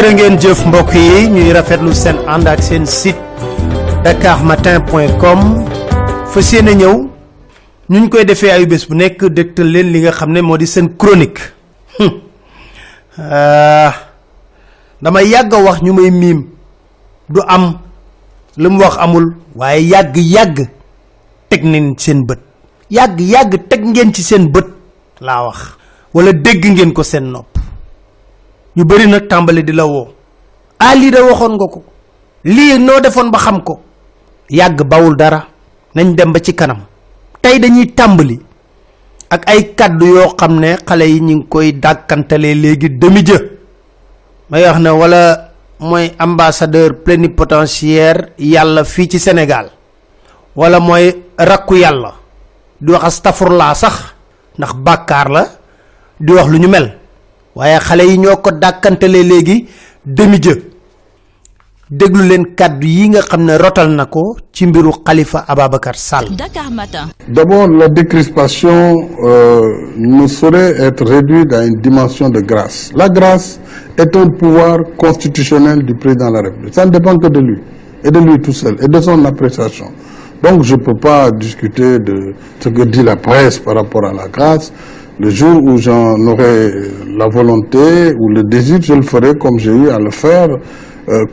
jërë ngeen jëf mbokk yi. Ñuy rafetlu seen ànd ak seen site dakarmatin.com fas yéene ñëw. Ñu koy defee ayu bés bu nekk dégtal leen li nga xam ne moo di seen chronique. Dama yàgg wax ñu may miim. Du am. Lu mu wax amul. Waaye yàgg yàgg teg nañ seen bët. Yàgg yàgg teg ngeen ci seen bët laa wax. Wala dégg ngeen ko seen nopp ñu bari nag tàmbali di la woo. Ah lii da waxoon nga ko. Lii noo defoon ba xam ko. Yàgg bawul dara. Nañ dem ba ci kanam. Tey dañuy tàmbali. Ak ay kàddu yoo xam ne xale yi ñu ngi koy dàkkantalee léegi demi jë may wax ne wala mooy ambassadeur plénipotentiaire yàlla fii ci sénégal. Wala mooy rakku yàlla. Di wax astafurlaa sax. Ndax bàkkaar la. Di wax lu ñu mel waaye xale yi ñoo ko dàkkantalee léegi demi jë déglu leen kàddu yi nga xam ne rotal na ko ci mbiru xalifa ababacar sall Dakar Matin. D'abord, la décrispation euh, ne saurait être réduite à une dimension de grâce. La grâce est un pouvoir constitutionnel du président de la République. Ça ne dépend que de lui, et de lui tout seul, et de son appréciation. Donc je ne peux pas discuter de ce que dit la presse par rapport à la grâce. Le jour où j'en aurai la volonté ou le désir, je le ferai comme j'ai eu à le faire euh,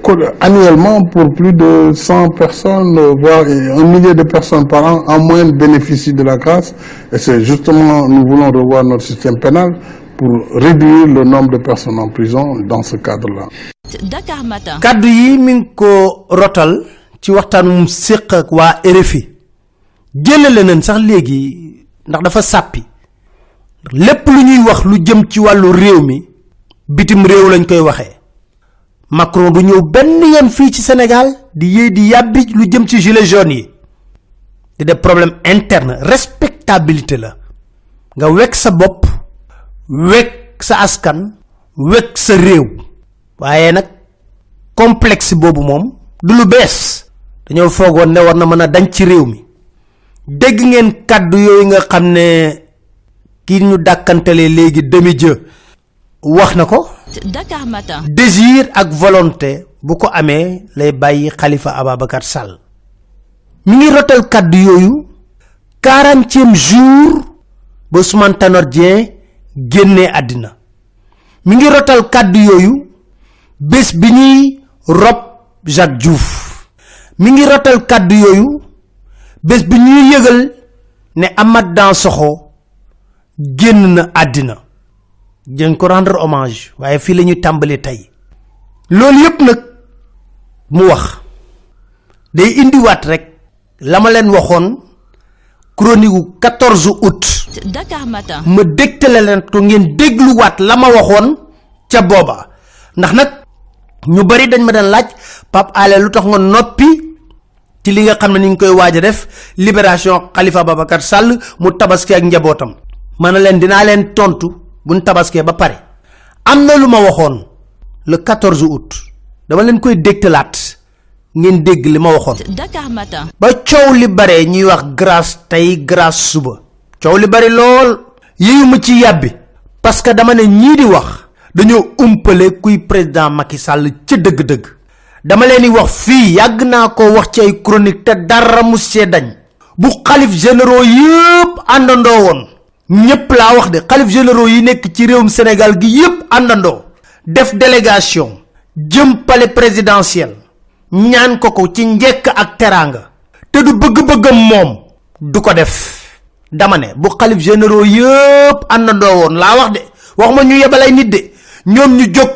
annuellement pour plus de 100 personnes, voire un millier de personnes par an, en moyenne bénéficient de la grâce. Et c'est justement, nous voulons revoir notre système pénal pour réduire le nombre de personnes en prison dans ce cadre-là. Dakar Matin. kàddu yi mi ngi ko rotal ci waxtaanum séq ak waa RFI jëlale nañ sax léegi ndax dafa sàppi lépp lu ñuy wax lu jëm ci wàllu réew mi bitim réew lañ koy waxee. Macron du ñëw benn yoon fii ci sénégal di yéey di yàbbi lu jëm ci gilet jaune yi. Di def problème interne respectabilité la. Nga wekk sa bopp wekk sa askan wekk sa réew. Waaye nag complexe boobu moom du lu bees. Dañoo foogoon ne war na mën a dañ ci réew mi. Dégg ngeen kàddu yooyu nga xam kii ñu dàkkantalee léegi demi jë wax na ko. Dakar Matin. désir ak volonté bu ko amee lay bàyyi xalifa ababacar sall. Mi ngi rotal kàddu yooyu. Quarantième jour ba Ousmane Tanor àddina. Mi ngi rotal kàddu yooyu. Bés bi ñuy rob Jacques Diouf. Mi ngi rotal kàddu yooyu. Bés bi ñuy yëgal ne Amath Dansokho génn na àddina. Jën ko rendre hommage waaye fii la ñuy tàmbali tey. Loolu yépp nag mu wax. Day indiwaat rek la ma leen waxoon chronique gu 14 août. Dakar Matin. ma dégtale leen ko ngeen dégluwaat la ma waxoon ca booba. Ndax nag ñu bari dañ ma daan laaj pap ale lu tax nga noppi ci li nga xam ne ni ngi koy waaj def libération xalifa babacar sall mu tabaski ak njabootam ma ne leen dinaa leen tontu buñ tabaskee ba pare. am na lu ma waxoon le 14 août. dama leen koy dégtalaat. ngeen dégg li ma waxoon. Dakar Matin. ba coow li bare ñuy wax grâce tey grâce suba. coow li bari lool. yéyuma ci yàbbi. parce que dama ne ñii di wax dañoo umpale kuy président Macky Sall ca dëgg-dëgg. dama leen wax fii yàgg naa ko wax ci ay chronique te dara mu dañ. bu xalif généraux yépp àndandoo woon ñépp laa wax de. Xalif généraux yi nekk ci réewum sénégal gi yépp àndandoo. Def délégation. Jëm palais présidentiel. Ñaan ko ko ci njekk ak teranga te du bëgg-bëggam moom du ko def. Dama ne bu xalif généraux yépp àndandoo woon laa wax de. Waxuma ñu yebalay nit de. Ñoom ñu jóg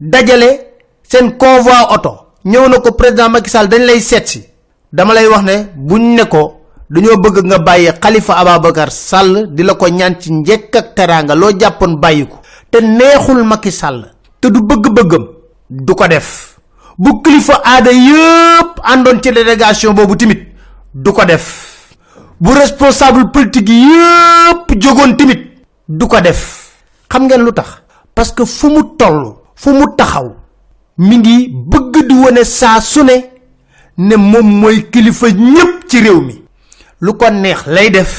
dajale seen convoi auto ñëw na ko président Macky Sall dañ lay seet si. Dama lay wax ne buñ ne ko dañoo bëgg nga bàyyi xalifa ababacar sall di la ko ñaan ci njekk ak teranga loo jàppoon bàyyi te neexul Macky Sall. Te du bëgg-bëggam. Du ko def. Bu kilifa aada yépp àndoon ci délégation boobu timit du ko def. Bu responsable politique yépp jógoon timit du ko def. Xam ngeen lu tax? Parce que fu mu toll fu mu taxaw mi ngi bëgg di wone saa su ne ne moom mooy kilifa ci réew mi lu ko neex lay def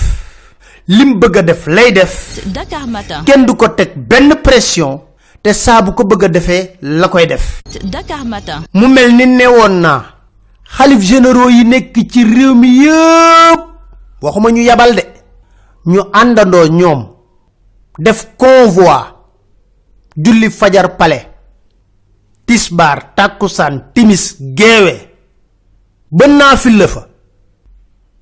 lim bëgg def lay def. Dakar Matin. kenn du ko teg benn pression te saa bu ko bëgg a defee la koy def. Dakar Matin. mu mel ni newoon naa xalif généraux yi nekk ci réew mi yëpp waxuma ñu yabal de ñu àndandoo ñoom def convoi julli fajar pale tisbar takusan timis geewe ba la fa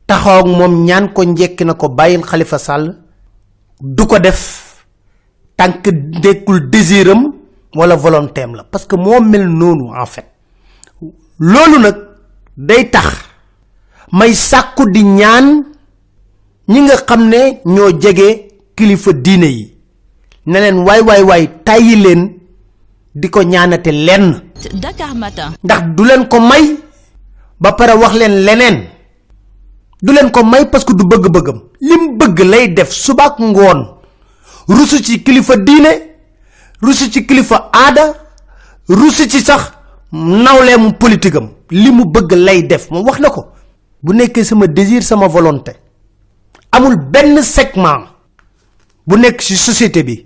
taxaw ak moom ñaan ko njekki na ko bàyyil xalifa sàll du ko def tànk nekkul désiram wala volontéem la. Parce que moo mel noonu en fait. Loolu nag day tax may sàkku di ñaan ñi nga xam ne ñoo jege kilifa diine yi. Ne leen waay waay waay tàyyi leen di ko ñaanate lenn. Dakar Matin. ndax du leen ko may ba pare wax leen leneen du leen ko may parce que du bëgg-bëggam. Lim bëgg lay def subaak ngoon. Rusu ci kilifa diine rusu ci kilifa aada rusu ci sax nawleemu politique am li mu bëgg lay def moom wax na ko. Bu nekkee sama désir sama volonté. Amul benn segment bu nekk ci société bi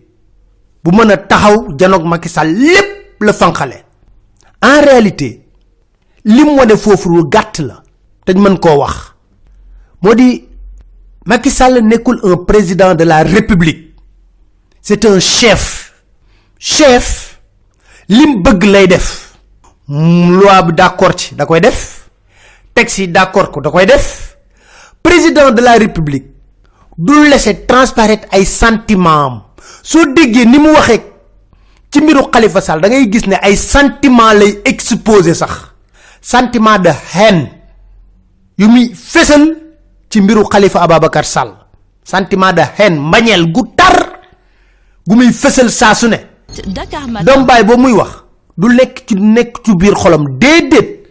bu mën a taxaw janoog Macky Sall lépp la fanqale. En réalité lim wane foofu lu gàtt la ñu mën koo wax moo di Macky Sall nekkul un président de la république. C'est un chef. Chef lim bëgg lay def. Loi bi d'accord ci da koy def. Texte d'accord ko da koy def. Président de la république du laisser transparaître ay sentiments am. Soo déggee ni mu waxee ci mbiru Khalifa Sall da ngay gis ne ay sentiment lay exposer sax. Sentiment de haine yu muy fésal ci mbiru Khalifa Ababacar Sall. Sentiment de haine mbañeel gu tar gu muy fésal saa su ne. Doom baay boobu muy wax du lekk ci nekk ci biir xolam déedéet.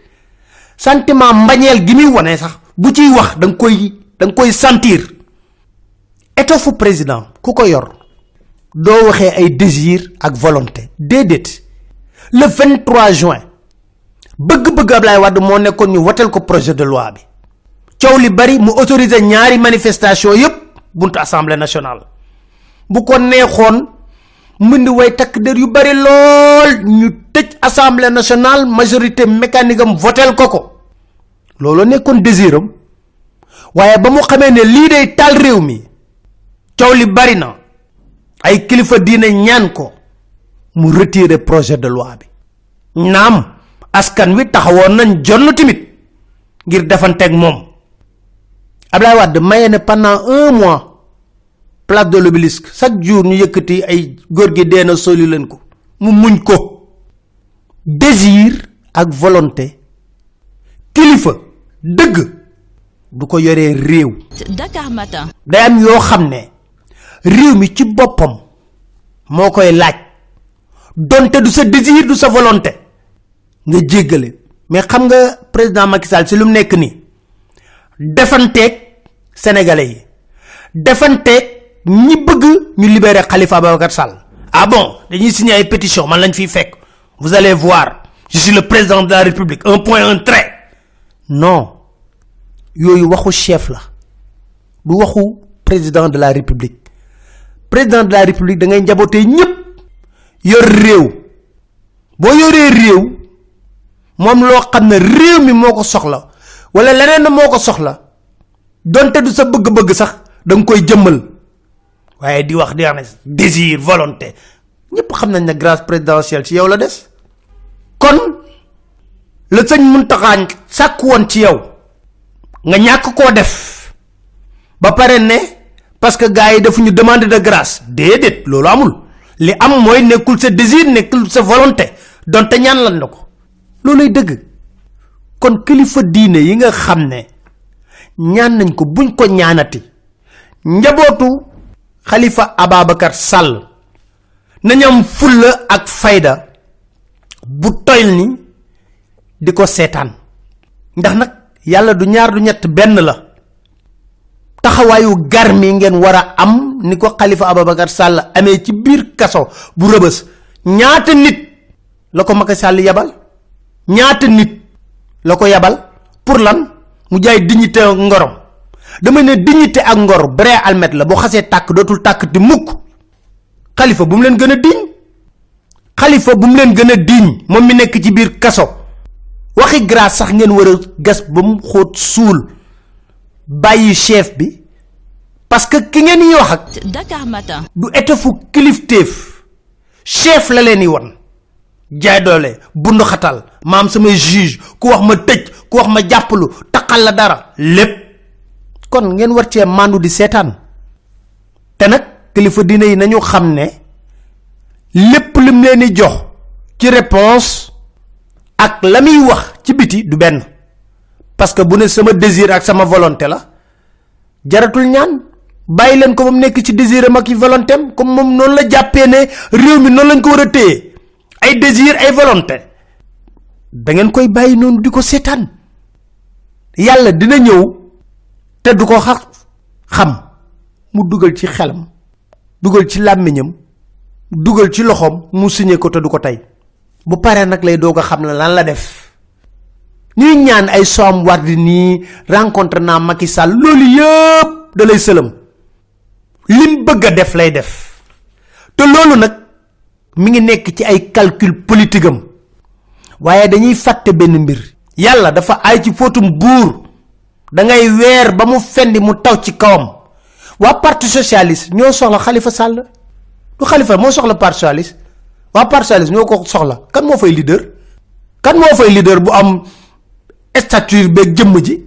Sentiment mbañeel gi muy wone sax bu ciy wax da nga koy da nga koy sentir. Étoffu président ku ko yor doo waxee ay désir ak volonté déedéet. Le 23 juin bëgg-bëgg Ablaye Wade moo nekkoon ñu wotel ko projet de loi bi coow li bari mu autoriser ñaari manifestation yépp buntu assemblée nationale. Bu ko neexoon mbind way takk der yu bari lool ñu tëj assemblée nationale majorité mécanique am votel ko ko. Nekkoon désiram waaye ba mu xamee ne lii day taal réew mi coow li bari na. Ay kilifa diine ñaan ko mu retirer projet de loi bi. Naam askan wi taxawoon nañ jonn timit ngir defanteeg moom Ablaye Wade maye ne pendant un mois place de l'obélisque. Chaque jour ñu yëkkati ay góor gi dee na soli leen ko. Mu muñ ko. Désir ak volonté. Kilifa dëgg du ko yoree réew. Dakar Matin. day am yoo xam ne réew mi ci boppam moo koy laaj. Donte du sa désir du sa volonté. Nga jéggale. Mais xam nga président Macky Sall si lu nekk defanteeg sénégalais yi. Defanteeg ñi bëgg ñu libérer Khalifa Ababacar Sall. Ah bon dañuy signer ay pétition man lañ fiy fekk. Vous allez voir je suis le président de la république un point un trait. Non. Yooyu waxu chef la. Du waxu président de la république. Président de la république da ngay njabootee ñëpp yor réew. Boo yoree réew moom loo xam ne réew mi moo soxla wala leneen moo ko soxla. donte du sa bëgg-bëgg sax da nga koy jëmmal. waaye di wax di wax désir volonté. ñëpp xam nañ ne grâce présidentielle ci yow la des. kon la sëñ Muntaxa sàkk woon ci yow nga ñàkk koo def. ba pare ne parce que gars yi defuñu demande de grâce. déedéet loolu amul. li am mooy nekkul sa désir nekkul sa volonté. donte ñaan lan ko. looluy dëgg kon kilifa diine yi nga xam ne ñaan nañ ko buñ ko ñaanati. Njabootu xalifa Ababacar Sall nañ am fulla ak fayda bu toyl ni di ko seetaan. Ndax nag yàlla du ñaar du ñett benn la. Taxawaayu gar mi ngeen war am ni ko xalifa Ababacar Sall amee ci biir kaso bu rëbës. Ñaata nit la ko Macky Sall yabal? Ñaata nit la ko yabal? Pour lan? Mu jaay dignité ak ngorom. Dama ne dignité ak ngor vrai almet la boo xasee tàkk dootul tàkk di mukk. Xalifa bu mu leen gën a diñ? Khalifa bu mu len gëna diñ mom mi nekk ci biir kasso waxi grâce sax ngeen wara gas ba mu xoot suul. Bayyi chef bi. Parce que ki ngeen yi wax ak Dakar Matin. du étofu kilifteef. Chef la leen won jaay doole bundu xatal maam samay juge ku wax ma tëj ku wax ma takal la dara lépp. Kon ngeen war cee mandu di seetaan. Te nag kilifa dina yi nañu xam ne lim leen di jox ci réponse ak la muy wax ci biti du benn. Parce que bu ne sama désir ak sama volonté la jaratul ñaan. Bàyyi leen ko moom nekk ci ak volonté comme moom noonu la jàppee ne réew mi noonu lañ ko war a téye ay désir ay volonté. Da ngeen koy bàyyi noonu di ko seetaan. Yàlla dina ñëw te du ko xax xam. Mu dugal ci xelam dugal ci làmmiñam dugal ci loxom mu signé ko te du ko tey. Bu paree nag lay doog a xam la lan la def. Ñuy ñaan ay soam wardi nii rencontre naa Macky Sall loolu yëpp da lay lim bëgg a def lay def. Te loolu nag mi ngi nekk ci ay calcul politique am. Waaye dañuy fàtte benn mbir. Yàlla dafa ay ci fóotum buur. Da ngay weer ba mu fendi mu taw ci kawam. Waa parti socialiste ñoo soxla Khalifa Sall. Du Khalifa moo soxla parti socialiste. Waa parti socialiste ñoo ko soxla. Kan moo fay leader? Kan moo fay leader bu am stature beeg jëmm ji?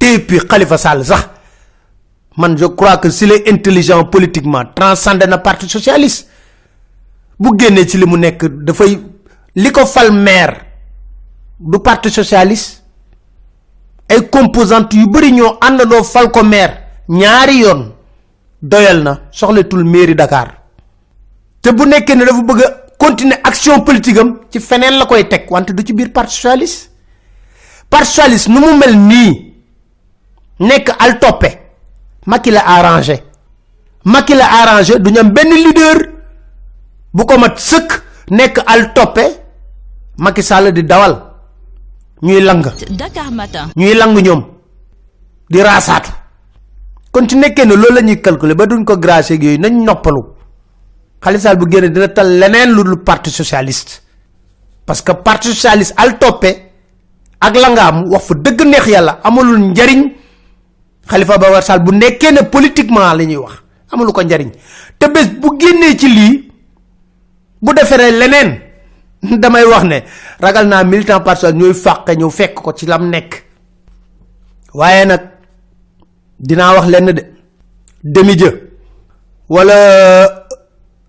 Et puis Khalifa Sall sax. Man je crois que s'il est intelligent politiquement na parti socialiste bu génnee ci li mu nekk dafay li ko fal maire du parti socialiste ay composante yu bari ñoo àndandoo fal ko maire ñaari yoon doyal na soxletul mairie dakar te bu nekkee ne dafa bëgg continuer action politique am ci feneen la koy teg wante du ci biir parti socialiste parti socialiste nu mu mel nii nekk al toppe Macky la arrangé Macky la arrangé du ñam benn leader bu ko mat sëkk nekk al toppe Macky Sall di dawal. Ñuy lang. Dakar Matin. ñuy lang ñoom. Di raasaatu. Kon ci nekkee ne loolu la ñuy calculer ba duñ ko grâce ak yooyu nañ noppalu. Khalifa Sall bu génne dina tal leneen lu dul parti socialiste. Parce que parti socialiste al toppe ak langaam wax fa dëgg neex yàlla amalul njariñ. Khalifa Babacar Sall bu nekkee ne politiquement la ñuy wax amalu ko njariñ. Te bés bu génnee ci lii bu deferee leneen. Damay wax ne ragal naa militant parti ñooy fàq ñëw fekk ko ci lam nekk. Waaye nag dinaa wax lenn de. Demi jë wala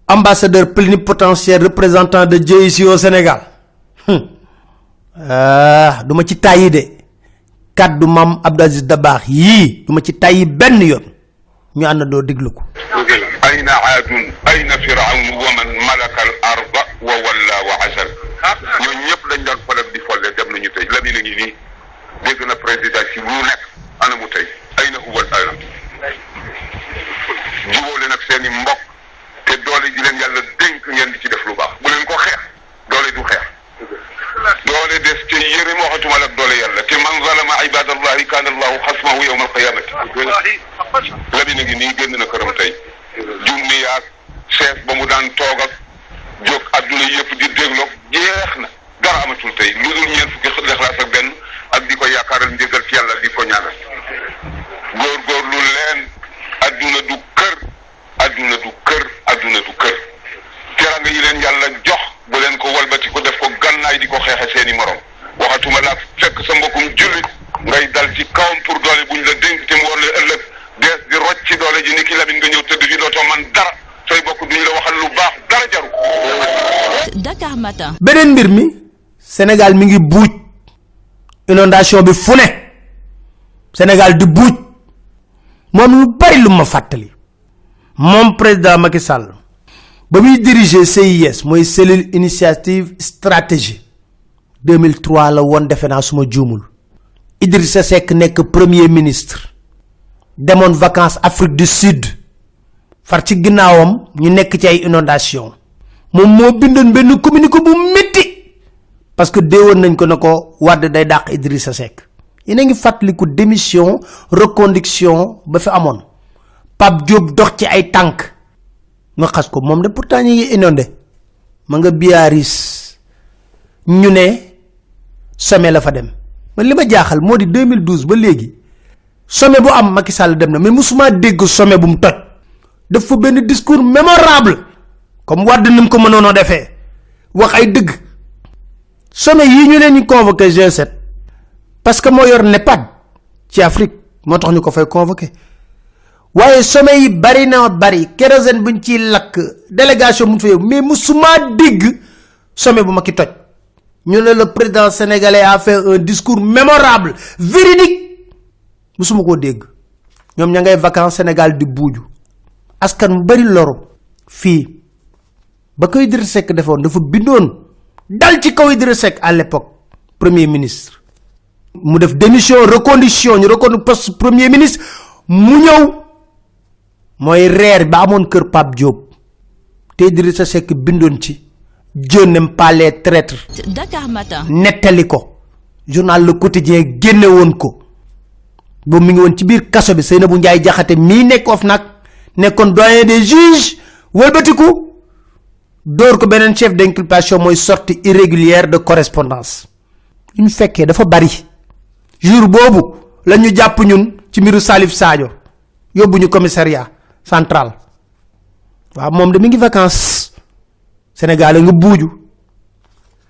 ambassadeur plénipotentiaire représentant de Dieu ici au Sénégal. Ah duma ci tàyyi de. Kaddu mam Abdou Aziz Dabakh yii duma ci tàyyi benn yoon. Ñu déglu ko أين عاد أين فرعون ومن ملك الأرض وولى وعزل ñooñu ñëpp dañ doon falak di folle dem nañu tey la ngi nii dégg na président si lu nekk ana mu tey ay na huwal ana jubóole nag seen i mbokk Matin. beneen mbir mi Sénégal mi ngi buuj. Inondation bi fu ne. Sénégal di buuj. Moom lu bari lu ma fàttali. Moom président Macky Sall ba muy diriger CIS mooy cellule initiative stratégie 2003 la woon defe naa suma juumul. Idrissa Seck premier ministre. Demoon vacances Afrique du Sud. Far ci ginnaawam ñu nekk ci ay inondation moom moo bindoon benn communiqué bu métti parce que déewoon nañ ko ne ko wadd day dàq Idrissa Seck. Yéen a ngi fàttaliku démission reconduction ba fi amoon. Pape Diop dox ci ay tànk. Nga xas ko moom de pourtant ñi ngi inondé. Ma nga biaris ñu ne sommet la fa dem. Man lima jaaxal modi 2012 ba légui sommet bu am Macky Sall dem na mais musuma dégg sommet bu mu toj. Def fa benn discours mémorable comme wadd nim ko mënono defee. Wax ay dëgg. Sommet yi ñu leen ñu convoqué G7 parce que moo yor nepad ci Afrique moo tax ñu fay convoqué. Waaye sommet yi bari na bari kérosène buñ ci lakk délégation mu fa yow mais musuma dégg sommet bu Macky toj. Ñu le président sénégalais a fait un discours mémorable véridique. Musuma ko dégg. Ñoom ña vacances Sénégal di buuju. Askan bari ba koy Idriss Seck defoon dafa bindoon dal ci kaw Idriss Seck à l'époque premier ministre. Mu def démission recondition ñu recondu poste premier ministre mu ñëw mooy reer ba amoon kër Pape Diop. Te Idrissa Seck bindoon ci Dieu n'aime pas les traîtres. Dakar Matin. nettali ko journal Le Quotidien génne woon ko. Boobu mi ngi woon ci biir kaso bi Seynabou Ndiaye jaxate mii nekk of nag nekkoon doyen des juges wëlbatiku door ko beneen chef d'inculpation mooy sortie irrégulière de correspondance. Ñu fekkee dafa bari. Jour boobu la ñu jàpp ñun ci mbiru Salif Sadio. Yóbbu ñu commissariat central. Waaw moom de mi ngi vacances. Sénégal nga buuju.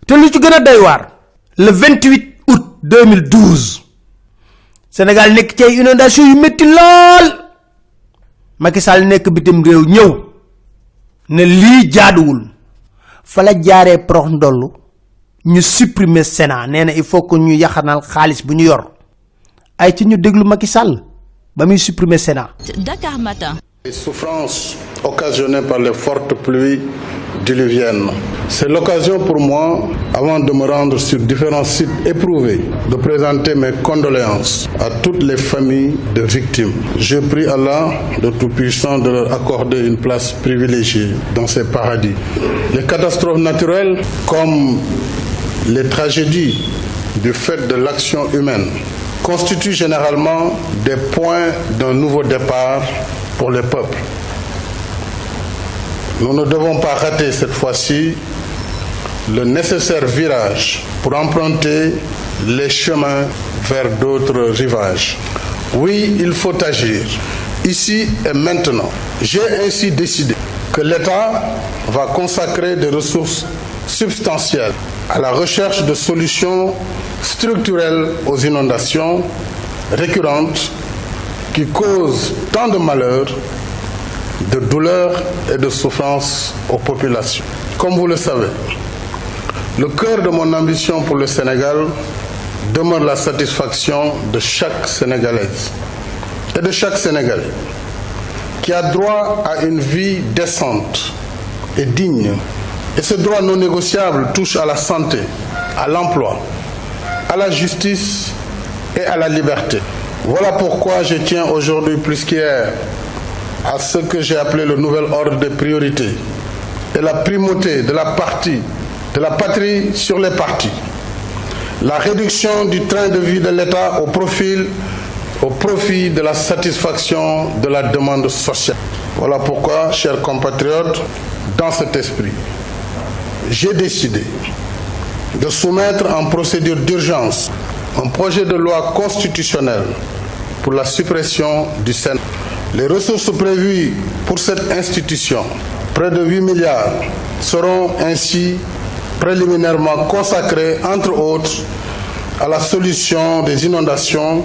Te lu ci gën a doy waar le 28 août 2012 Sénégal nekk ci ay inondation yu métti lool. Macky Sall nekk bitim réew ñëw ne lii jaaduwul. Fa la jaaree prox ndollu ñu supprimer Sénat. Nee na il faut que ñu yaxanal xaalis bu ñu yor. Ay ci ñu déglu Macky Sall ba muy supprimer Sénat. Dakar Matin. Les souffrances occasionnées par les fortes pluies diluviennes. C'est l'occasion pour moi, avant de me rendre sur différents sites éprouvés, de présenter mes condoléances à toutes les familles de victimes. Je prie Allah, le Tout-Puissant, de leur accorder une place privilégiée dans ces paradis. Les catastrophes naturelles, comme les tragédies du fait de l'action humaine, constituent généralement des points d'un nouveau départ pour les peuples. Nous ne devons pas rater cette fois-ci le nécessaire virage pour emprunter les chemins vers d'autres rivages. Oui, il faut agir, ici et maintenant. J'ai ainsi décidé que l'État va consacrer des ressources substantielles à la recherche de solutions structurelles aux inondations récurrentes qui causent tant de malheurs, de douleurs et de souffrances aux populations. Comme vous le savez, le cœur de mon ambition pour le Sénégal demeure la satisfaction de chaque Sénégalaise et de chaque Sénégalais qui a droit à une vie décente et digne. Et ce droit non négociable touche à la santé, à l'emploi, à la justice et à la liberté. Voilà pourquoi je tiens aujourd'hui plus qu'hier à ce que j'ai appelé le nouvel ordre des priorités et la primauté de la partie, de la patrie sur les partis. La réduction du train de vie de l'État au au profit de la satisfaction de la demande sociale. Voilà pourquoi, chers compatriotes, dans cet esprit, j'ai décidé de soumettre en procédure d'urgence un projet de loi constitutionnelle pour la suppression du Sénat. Les ressources prévues pour cette institution, près de 8 milliards, seront ainsi préliminairement consacrées, entre autres, à la solution des inondations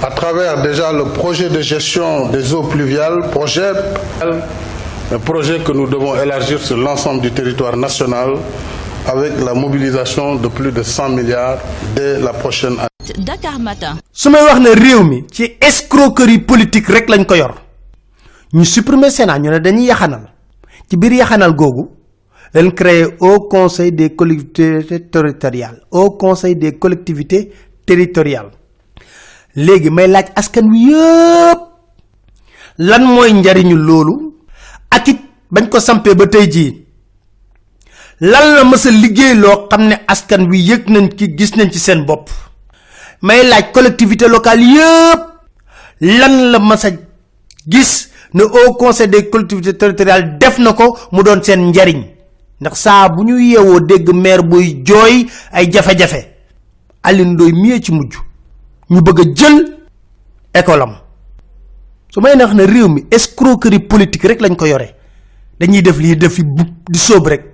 à travers déjà le projet de gestion des eaux pluviales, projet, un projet que nous devons élargir sur l'ensemble du territoire national avec la mobilisation de plus de 100 milliards dès la prochaine année. Dakar Matin. su may wax ne réew mi ci escroquerie politique rek lañ ko yor. Ñu supprimer sénat ñu ne dañuy yaxanal. Ci biir yaxanal googu dañ créer au conseil des collectivités territoriales au conseil des collectivités territoriales. Léegi may laaj askan wi yëpp lan mooy njariñu loolu? Ak it bañ ko sampee ba tey jii lan la mësa liggéey loo xam ne askan wi yëg nañ ci gis nañ ci seen bopp may laaj collectivité locale yëpp lan la mësa gis ne au conseil des collectivités territoriales def na ko mu doon seen njariñ. Ndax saa bu ñu yeewoo dégg maire buy jooy ay jafe-jafe Alioune Ndoye mii ci mujj. Ñu bëgg a jël école am. Su may wax ne réew mi escroquerie politique rek lañ ko yore. Dañuy def lii def di sóob rek.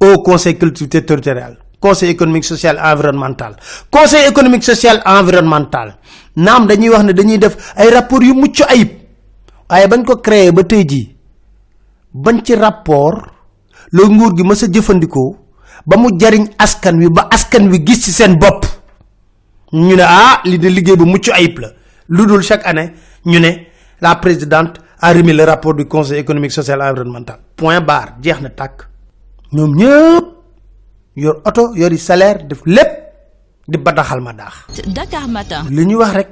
Au conseil collectivité territorial conseil économique social environnemental. Conseil économique social environnemental. Naam dañuy wax ne dañuy def ay rapport yu mucc ayib. Waaye bañ ko créer ba tey jii bañ ci rapport la nguur gi mës a jëfandikoo ba mu jariñ askan wi ba askan wi gis ci seen bopp. Ñu ne ah li de liggéey bu mucc ayib la. Lu dul chaque année ñu ne la présidente a remis le rapport du conseil économique social environnemental. Point barre jeex na tàkk. Ñoom ñëpp yor oto yori salaire def lépp di badaxal ma daax. Dakar Matin. li ñuy wax rek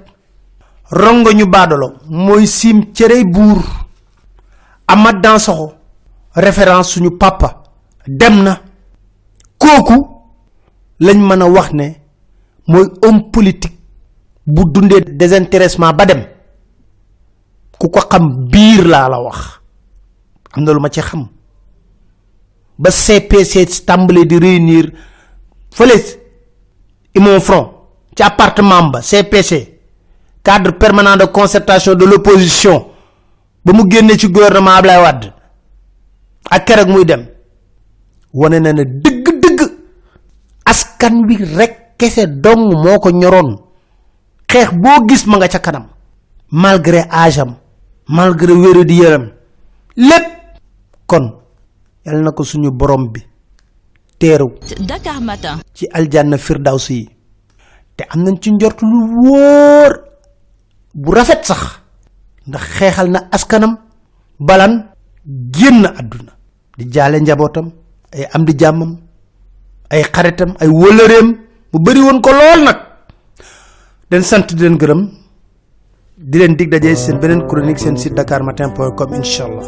rongo ñu baadolo mooy sim cërey buur. Amath Dansokho référence suñu papa dem na. Kooku lañ mën a wax ne mooy homme politique bu dundee désintéressement ba dem. Ku ko xam biir laa la wax. Am na lu ma ci xam ba CPC tàmbalee di réunir fële imon front ci appartement ba CPC cadre permanent de concertation de l'opposition ba mu génne ci gouvernement Ablaye Wade ak keroog muy dem wane na ne dëgg-dëgg askan wi rek kese dong moo ko ñoroon. Xeex gis ma nga ca kanam malgré âge am malgré wéru di yaram lépp kon yal na ko suñu borom bi teeru Dakar Matin. ci aljanna firdaws yi. Te am nañ ci njort lu wóor bu rafet sax. Ndax xeexal na askanam balan génn àdduna. Di jaale njabootam ay am di jàmmam ay xaritam ay wëlëreem mu bari woon ko lool nag. Den sant di leen gërëm. Di leen dig dajee seen beneen chronique seen site dakarmatin.com incha allah